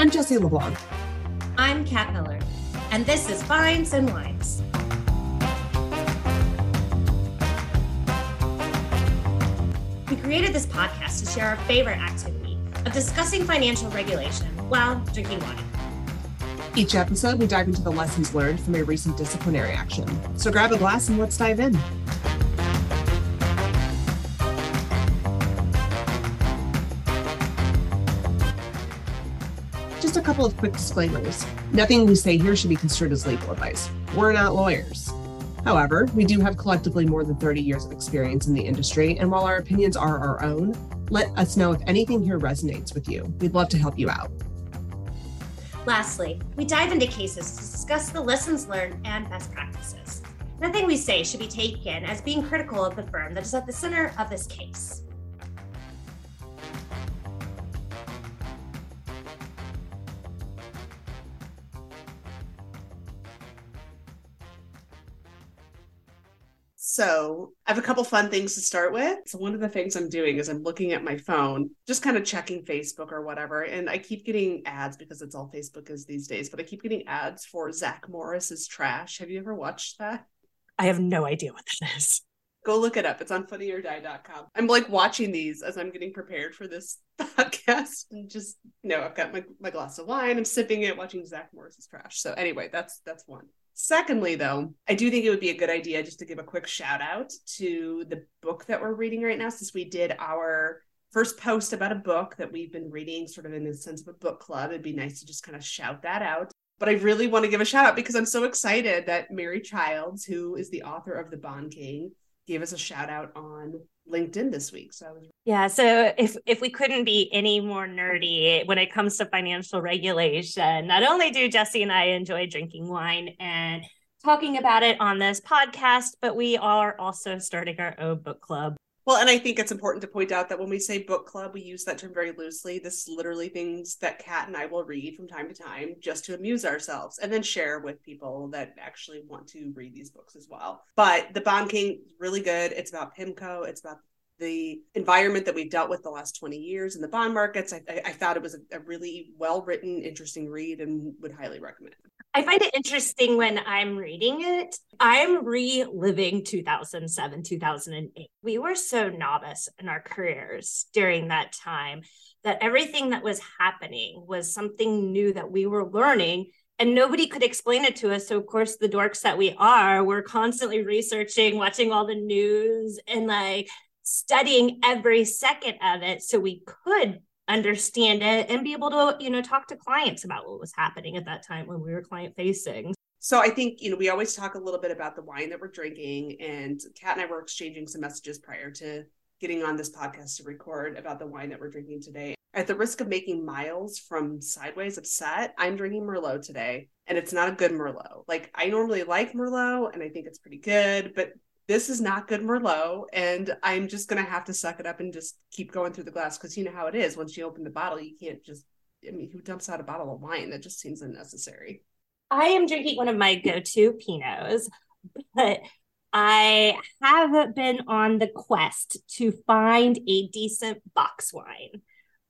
I'm Jessie LeBlanc. I'm Kat Miller, and this is Fines and Wines. We created this podcast to share our favorite activity of discussing financial regulation while drinking wine. Each episode, we dive into the lessons learned from a recent disciplinary action. So grab a glass and let's dive in. Just a couple of quick disclaimers. Nothing we say here should be construed as legal advice. We're not lawyers. However, we do have collectively more than 30 years of experience in the industry, and while our opinions are our own, let us know if anything here resonates with you. We'd love to help you out. Lastly, we dive into cases to discuss the lessons learned and best practices. Nothing we say should be taken as being critical of the firm that is at the center of this case. So I have a couple fun things to start with. So one of the things I'm doing is I'm looking at my phone, just kind of checking Facebook or whatever, and I keep getting ads because it's all Facebook is these days. But I keep getting ads for Zach Morris's Trash. Have you ever watched that? I have no idea what that is. Go look it up. It's on funnyordie.com. I'm like watching these as I'm getting prepared for this podcast. And just you know, I've got my, my glass of wine, I'm sipping it, watching Zach Morris's trash. So anyway, that's that's one. Secondly, though, I do think it would be a good idea just to give a quick shout out to the book that we're reading right now, since we did our first post about a book that we've been reading, sort of in the sense of a book club. It'd be nice to just kind of shout that out. But I really want to give a shout out because I'm so excited that Mary Childs, who is the author of The Bond King, gave us a shout out on LinkedIn this week. So I was Yeah, so if if we couldn't be any more nerdy when it comes to financial regulation, not only do Jesse and I enjoy drinking wine and talking about it on this podcast, but we are also starting our own book club. Well, and I think it's important to point out that when we say book club, we use that term very loosely. This is literally things that Kat and I will read from time to time just to amuse ourselves and then share with people that actually want to read these books as well. But The Bond King is really good. It's about PIMCO, it's about the environment that we've dealt with the last 20 years in the bond markets. I, I, I thought it was a, a really well written, interesting read and would highly recommend. I find it interesting when I'm reading it. I'm reliving 2007, 2008. We were so novice in our careers during that time that everything that was happening was something new that we were learning and nobody could explain it to us. So, of course, the dorks that we are, we're constantly researching, watching all the news, and like studying every second of it so we could understand it and be able to you know talk to clients about what was happening at that time when we were client facing. So i think you know we always talk a little bit about the wine that we're drinking and kat and i were exchanging some messages prior to getting on this podcast to record about the wine that we're drinking today. At the risk of making miles from sideways upset i'm drinking merlot today and it's not a good merlot. Like i normally like merlot and i think it's pretty good but this is not good Merlot. And I'm just to have to suck it up and just keep going through the glass because you know how it is. Once you open the bottle, you can't just, I mean, who dumps out a bottle of wine? That just seems unnecessary. I am drinking one of my go to Pinots, but I have been on the quest to find a decent box wine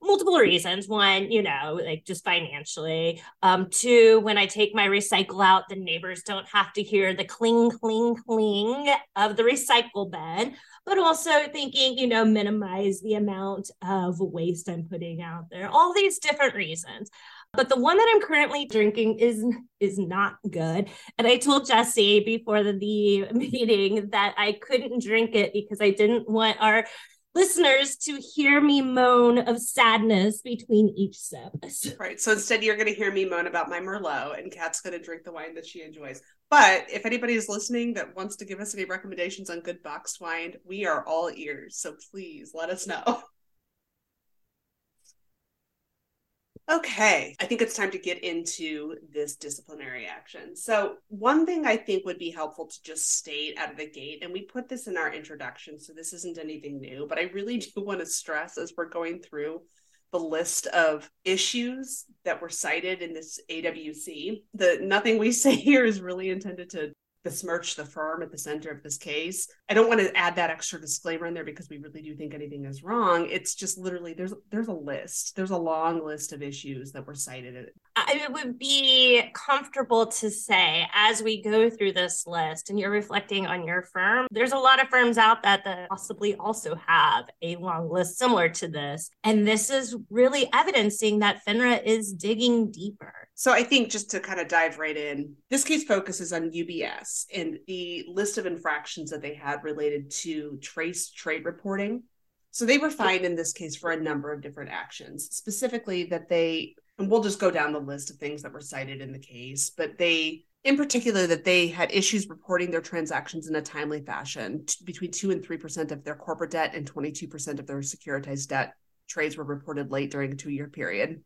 multiple reasons. One, you know, like just financially. Um, two, when I take my recycle out, the neighbors don't have to hear the cling, cling, cling of the recycle bin. But also thinking, you know, minimize the amount of waste I'm putting out there. All these different reasons. But the one that I'm currently drinking is is not good. And I told Jesse before the, the meeting that I couldn't drink it because I didn't want our listeners to hear me moan of sadness between each sip. Right. So instead, you're going to hear me moan about my Merlot, and Kat's going to drink the wine that she enjoys. But if anybody is listening that wants to give us any recommendations on good boxed wine, we are all ears. So please let us know. Okay, I think it's time to get into this disciplinary action. So, one thing I think would be helpful to just state out of the gate, and we put this in our introduction, so this isn't anything new, but I really do want to stress as we're going through the list of issues that were cited in this AWC, that nothing we say here is really intended to besmirch the firm at the center of this case. I don't want to add that extra disclaimer in there because we really do think anything is wrong. It's just literally there's there's a list. There's a long list of issues that were cited. I would be comfortable to say as we go through this list and you're reflecting on your firm, there's a lot of firms out that, that possibly also have a long list similar to this. And this is really evidencing that FINRA is digging deeper. So I think just to kind of dive right in, this case focuses on UBS and the list of infractions that they had related to trace trade reporting. So they were fined in this case for a number of different actions, specifically that they, and we'll just go down the list of things that were cited in the case, but they, in particular, that they had issues reporting their transactions in a timely fashion. T- between 2 and 3% of their corporate debt and 22% of their securitized debt trades were reported late during a two year period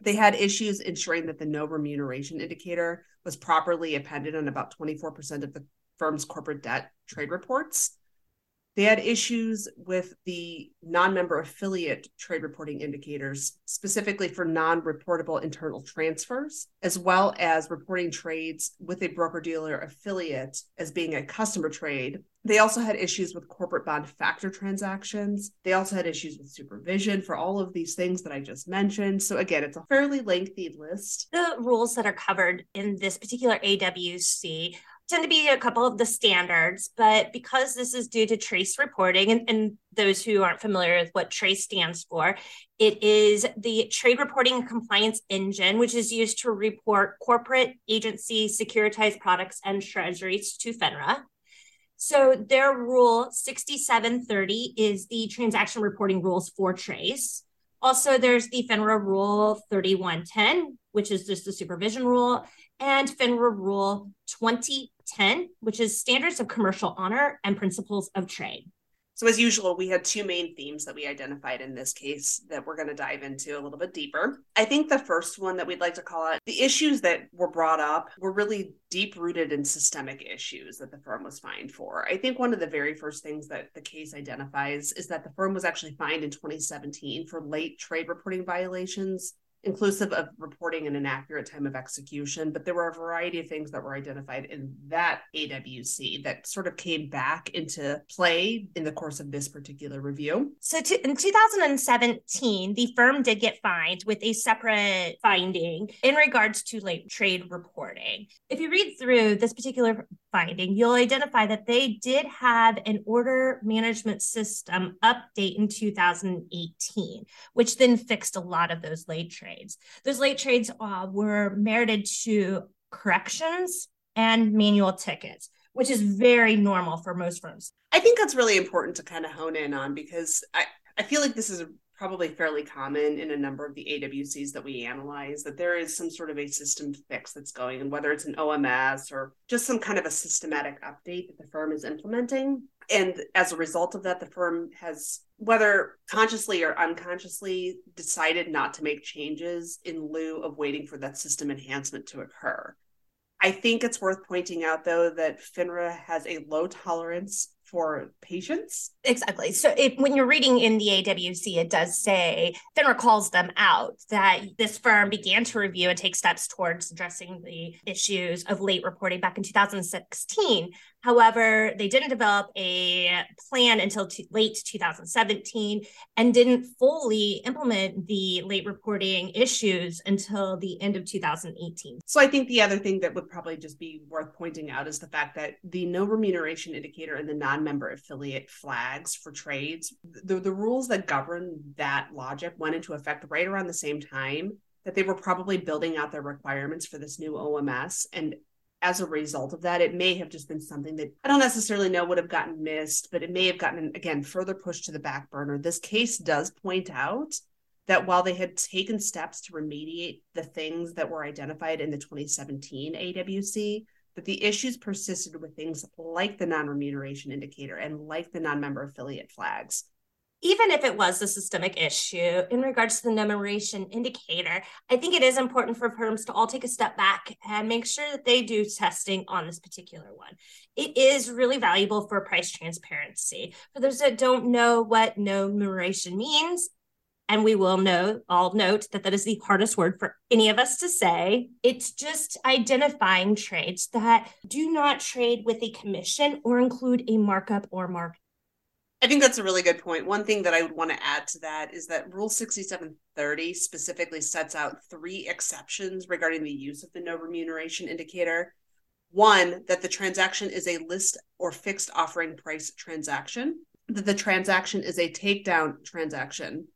they had issues ensuring that the no remuneration indicator was properly appended on about 24% of the firm's corporate debt trade reports. They had issues with the non member affiliate trade reporting indicators, specifically for non reportable internal transfers, as well as reporting trades with a broker dealer affiliate as being a customer trade. They also had issues with corporate bond factor transactions. They also had issues with supervision for all of these things that I just mentioned. So, again, it's a fairly lengthy list. The rules that are covered in this particular AWC tend to be a couple of the standards, but because this is due to trace reporting, and, and, those who aren't familiar with what trace stands for, it is the trade reporting compliance engine, which is used to report corporate agency securitized products and treasuries to FINRA. So their rule 6730 is the transaction reporting rules for trace. Also, there's the FINRA rule 3110, which is just the supervision rule, and FINRA rule 20 10, which is Standards of Commercial Honor and Principles of Trade. So, as usual, we had two main themes that we identified in this case that we're going to dive into a little bit deeper. I think the first one that we'd like to call out the issues that were brought up were really deep rooted in systemic issues that the firm was fined for. I think one of the very first things that the case identifies is that the firm was actually fined in 2017 for late trade reporting violations inclusive of reporting an inaccurate time of execution. But there were a variety of things that were identified in that AWC that sort of came back into play in the course of this particular review. So to, in 2017, the firm did get fined with a separate finding in regards to late trade reporting. If you read through this particular finding, you'll identify that they did have an order management system update in 2018, which then fixed a lot of those late trades. Those late trades uh, were merited to corrections and manual tickets, which is very normal for most firms. I think that's really important to kind of hone in on because I, I feel like this is probably fairly common in a number of the AWCs that we analyze that there is some sort of a system fix that's going, and whether it's an OMS or just some kind of a systematic update that the firm is implementing. And as a result of that, the firm has, whether consciously or unconsciously, decided not to make changes in lieu of waiting for that system enhancement to occur. I think it's worth pointing out, though, that FINRA has a low tolerance for patients. Exactly. So if, when you're reading in the AWC, it does say FINRA calls them out that this firm began to review and take steps towards addressing the issues of late reporting back in 2016. However, they didn't develop a plan until late 2017 and didn't fully implement the late reporting issues until the end of 2018. So I think the other thing that would probably just be worth pointing out is the fact that the no remuneration indicator and the non-member affiliate flags for trades, the, the rules that govern that logic went into effect right around the same time that they were probably building out their requirements for this new OMS. And as a result of that, it may have just been something that I don't necessarily know would have gotten missed, but it may have gotten, again, further pushed to the back burner. This case does point out that while they had taken steps to remediate the things that were identified in the 2017 AWC, that the issues persisted with things like the non remuneration indicator and like the non member affiliate flags even if it was a systemic issue in regards to the numeration indicator, I think it is important for firms to all take a step back and make sure that they do testing on this particular one. It is really valuable for price transparency. For those that don't know what numeration means, and we will know all note that that is the hardest word for any of us to say it's just identifying trades that do not trade with a commission or include a markup or mark I think that's a really good point. One thing that I would want to add to that is that Rule 6730 specifically sets out three exceptions regarding the use of the no remuneration indicator. One, that the transaction is a list or fixed offering price transaction, that the transaction is a takedown transaction,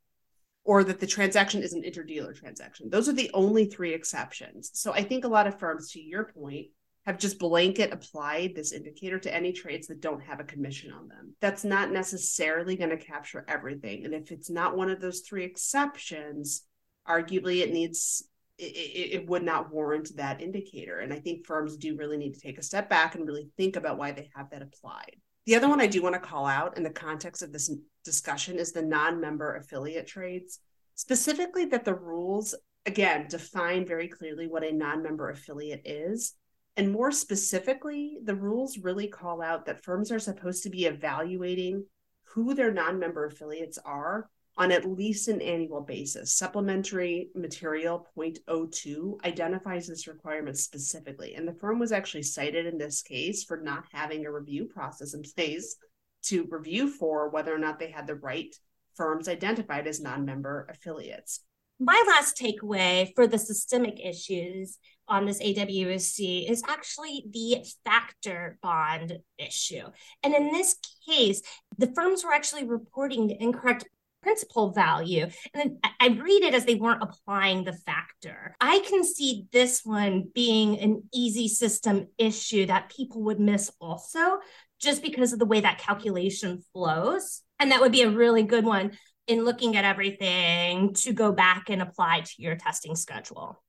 or that the transaction is an interdealer transaction. Those are the only three exceptions. So I think a lot of firms, to your point, have just blanket applied this indicator to any trades that don't have a commission on them. That's not necessarily going to capture everything. And if it's not one of those three exceptions, arguably it needs it, it, would not warrant that indicator. And I think firms do really need to take a step back and really think about why they have that applied. The other one I do want to call out in the context of this discussion is the non member affiliate trades, specifically that the rules, again, define very clearly what a non member affiliate is. And more specifically, the rules really call out that firms are supposed to be evaluating who their non member affiliates are on at least an annual basis. Supplementary material 0.02 identifies this requirement specifically. And the firm was actually cited in this case for not having a review process in place to review for whether or not they had the right firms identified as non member affiliates my last takeaway for the systemic issues on this AWSC is actually the factor bond issue. And in this case, the firms were actually reporting the incorrect principal value. And I read it as they weren't applying the factor. I can see this one being an easy system issue that people would miss also, just because of the way that calculation flows. And that would be a really good one in looking at everything to go back and apply to your testing schedule.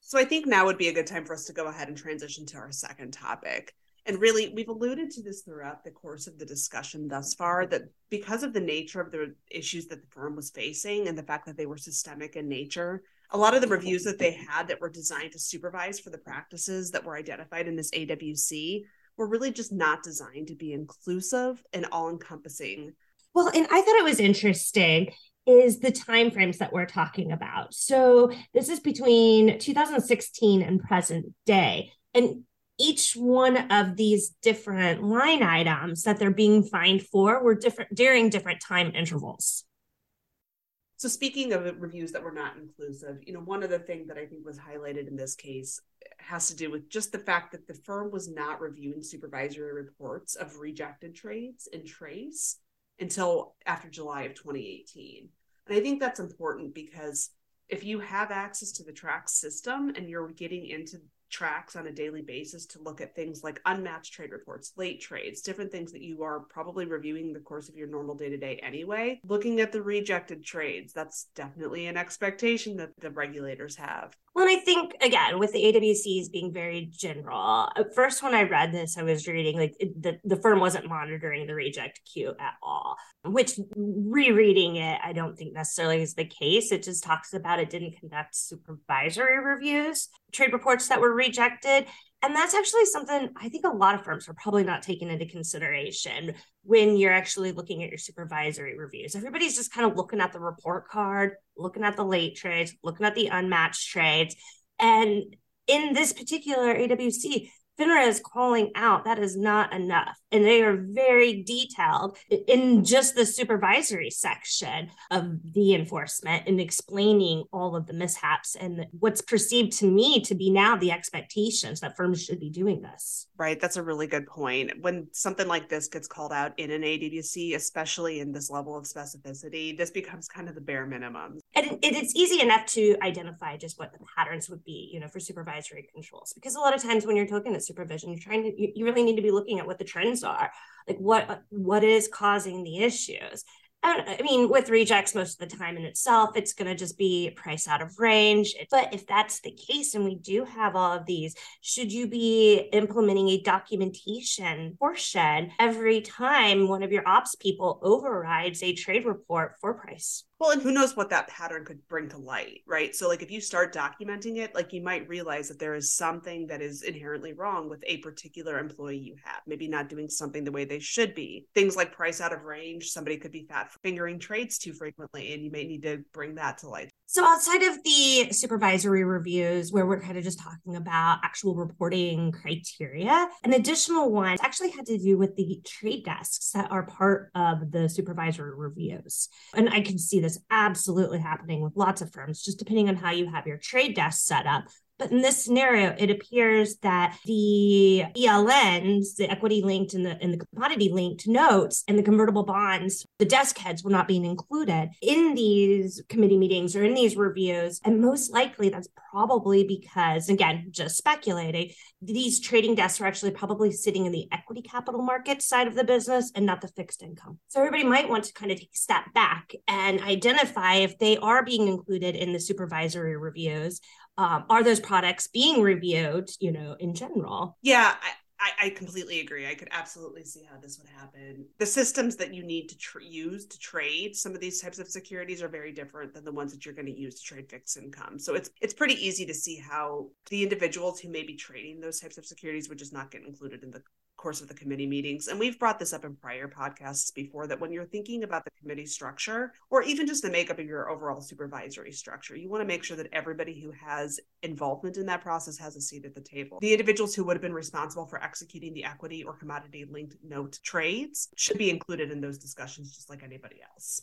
So I think now would be a good time for us to go ahead and transition to our second topic. And really, we've alluded to this throughout the course of the discussion thus far that because of the nature of the issues that the firm was facing and the fact that they were systemic in nature, a lot of the reviews that they had that were designed to supervise for the practices that were identified in this AWC were really just not designed to be inclusive and all encompassing well, and I thought it was interesting is the time frames that we're talking about. So this is between 2016 and present day. And each one of these different line items that they're being fined for were different during different time intervals. So speaking of reviews that were not inclusive, you know, one other thing that I think was highlighted in this case has to do with just the fact that the firm was not reviewing supervisory reports of rejected trades and trace until after July of 2018. And I think that's important because if you have access to the TRACE system and you're getting into TRACE on a daily basis to look at things like unmatched trade reports, late trades, different things that you are probably reviewing the course of your normal day to day anyway. Looking at the rejected trades, that's definitely an expectation that the regulators have. Well, and I think again with the AWCs being very general. At first, when I read this, I was reading like the the firm wasn't monitoring the reject queue at all. Which rereading it, I don't think necessarily is the case. It just talks about it didn't conduct supervisory reviews, trade reports that were rejected, and that's actually something I think a lot of firms are probably not taking into consideration when you're actually looking at your supervisory reviews. Everybody's just kind of looking at the report card, looking at the late trades, looking at the unmatched trades. And in this particular AWC, FINRA is calling out that is not enough. And they are very detailed in just the supervisory section of the enforcement and explaining all of the mishaps and what's perceived to me to be now the expectations that firms should be doing this. Right. That's a really good point. When something like this gets called out in an AWC, especially in this level of specificity, this becomes kind of the bare minimum. And it's easy enough to identify just what the patterns would be, you know, for supervisory controls. Because a lot of times when you're talking to supervision you're trying to you, really need to be looking at what the trends are like what what is causing the issues I mean, with rejects, most of the time in itself, it's going to just be price out of range. But if that's the case, and we do have all of these, should you be implementing a documentation portion every time one of your ops people overrides a trade report for price? Well, and who knows what that pattern could bring to light, right? So, like, if you start documenting it, like, you might realize that there is something that is inherently wrong with a particular employee you have, maybe not doing something the way they should be. Things like price out of range, somebody could be fat fingering trades too frequently, and you may need to bring that to light. So, outside of the supervisory reviews, where we're kind of just talking about actual reporting criteria, an additional one actually had to do with the trade desks that are part of the supervisory reviews. And I can see this absolutely happening with lots of firms, just depending on how you have your trade desk set up. But in this scenario, it appears that the ELNs, the equity linked and the, and the commodity linked notes and the convertible bonds, the desk heads were not being included in these committee meetings or in these reviews. And most likely that's probably because, again, just speculating, these trading desks are actually probably sitting in the equity capital market side of the business and not the fixed income. So everybody might want to kind of take a step back and identify if they are being included in the supervisory reviews um, are those products being reviewed you know in general yeah I, I, completely agree. I could absolutely see how this would happen. The systems that you need to tr- use to trade some of these types of securities are very different than the ones that you're going to use to trade fixed income. So it's it's pretty easy to see how the individuals who may be trading those types of securities would just not get included in the course of the committee meetings. And we've brought this up in prior podcasts before that when you're thinking about the committee structure or even just the makeup of your overall supervisory structure, you want to make sure that everybody who has involvement in that process has a seat at the table. The individuals who would have been responsible for executing the equity or commodity linked note trades should be included in those discussions just like anybody else.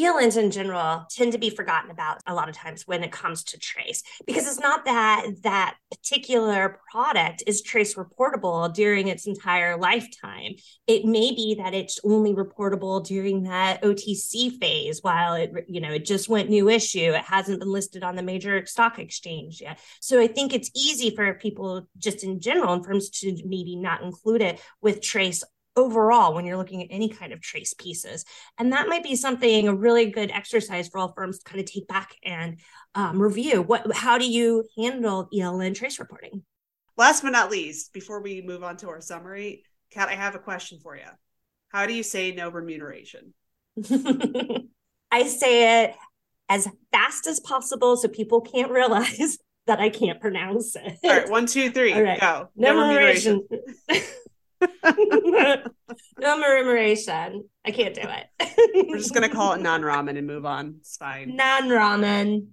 ELNs in general tend to be forgotten about a lot of times when it comes to trace because it's not that that particular product is trace reportable during its entire lifetime. It may be that it's only reportable during that OTC phase while it you know it just went new issue. It hasn't been listed on the major stock exchange yet. So I think it's easy for people just in general and firms to maybe not include it with trace overall when you're looking at any kind of trace pieces. And that might be something a really good exercise for all firms to kind of take back and um, review. What how do you handle ELN trace reporting? Last but not least, before we move on to our summary, Kat, I have a question for you. How do you say no remuneration? I say it as fast as possible so people can't realize that I can't pronounce it. All right, one, two, three, right. go. No, no remuneration. remuneration. no murmuration. I can't do it. We're just gonna call it non ramen and move on. It's fine. Non ramen.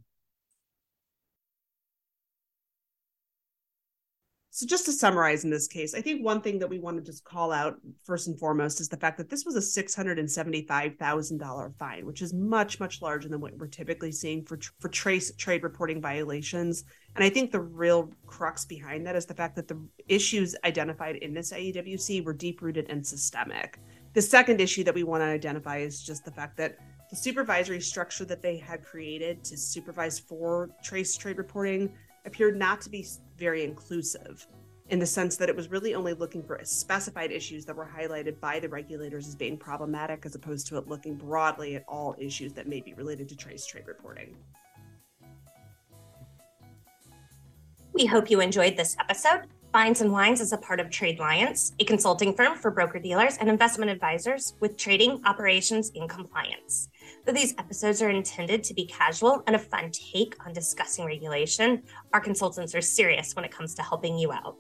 So, just to summarize in this case, I think one thing that we want to just call out first and foremost is the fact that this was a $675,000 fine, which is much, much larger than what we're typically seeing for, for trace trade reporting violations. And I think the real crux behind that is the fact that the issues identified in this IEWC were deep rooted and systemic. The second issue that we want to identify is just the fact that the supervisory structure that they had created to supervise for trace trade reporting appeared not to be very inclusive in the sense that it was really only looking for specified issues that were highlighted by the regulators as being problematic as opposed to it looking broadly at all issues that may be related to trace trade reporting. We hope you enjoyed this episode. Fines and Wines is a part of TradeLiance, a consulting firm for broker dealers and investment advisors with trading, operations, and compliance. Though these episodes are intended to be casual and a fun take on discussing regulation, our consultants are serious when it comes to helping you out.